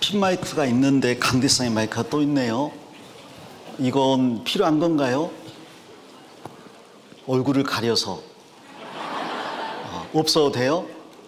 핀 마이크가 있는데 강대상의 마이크가 또 있네요. 이건 필요한 건가요? 얼굴을 가려서 어, 없어도 돼요?